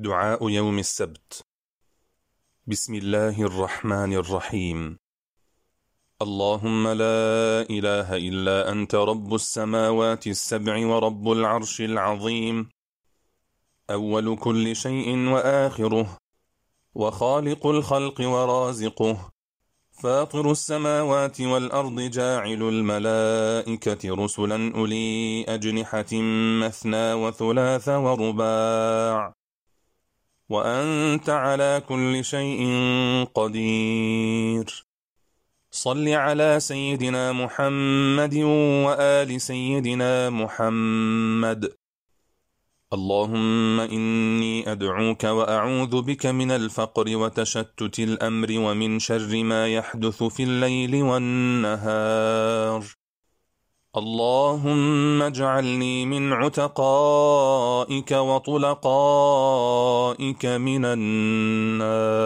دعاء يوم السبت. بسم الله الرحمن الرحيم. اللهم لا إله إلا أنت رب السماوات السبع ورب العرش العظيم. أول كل شيء وآخره. وخالق الخلق ورازقه. فاطر السماوات والأرض جاعل الملائكة رسلا أولي أجنحة مثنى وثلاث ورباع. وأنت على كل شيء قدير. صل على سيدنا محمد وآل سيدنا محمد. اللهم إني أدعوك وأعوذ بك من الفقر وتشتت الأمر ومن شر ما يحدث في الليل والنهار. اللهم اجعلني من عتقائك وطلقائك من النار.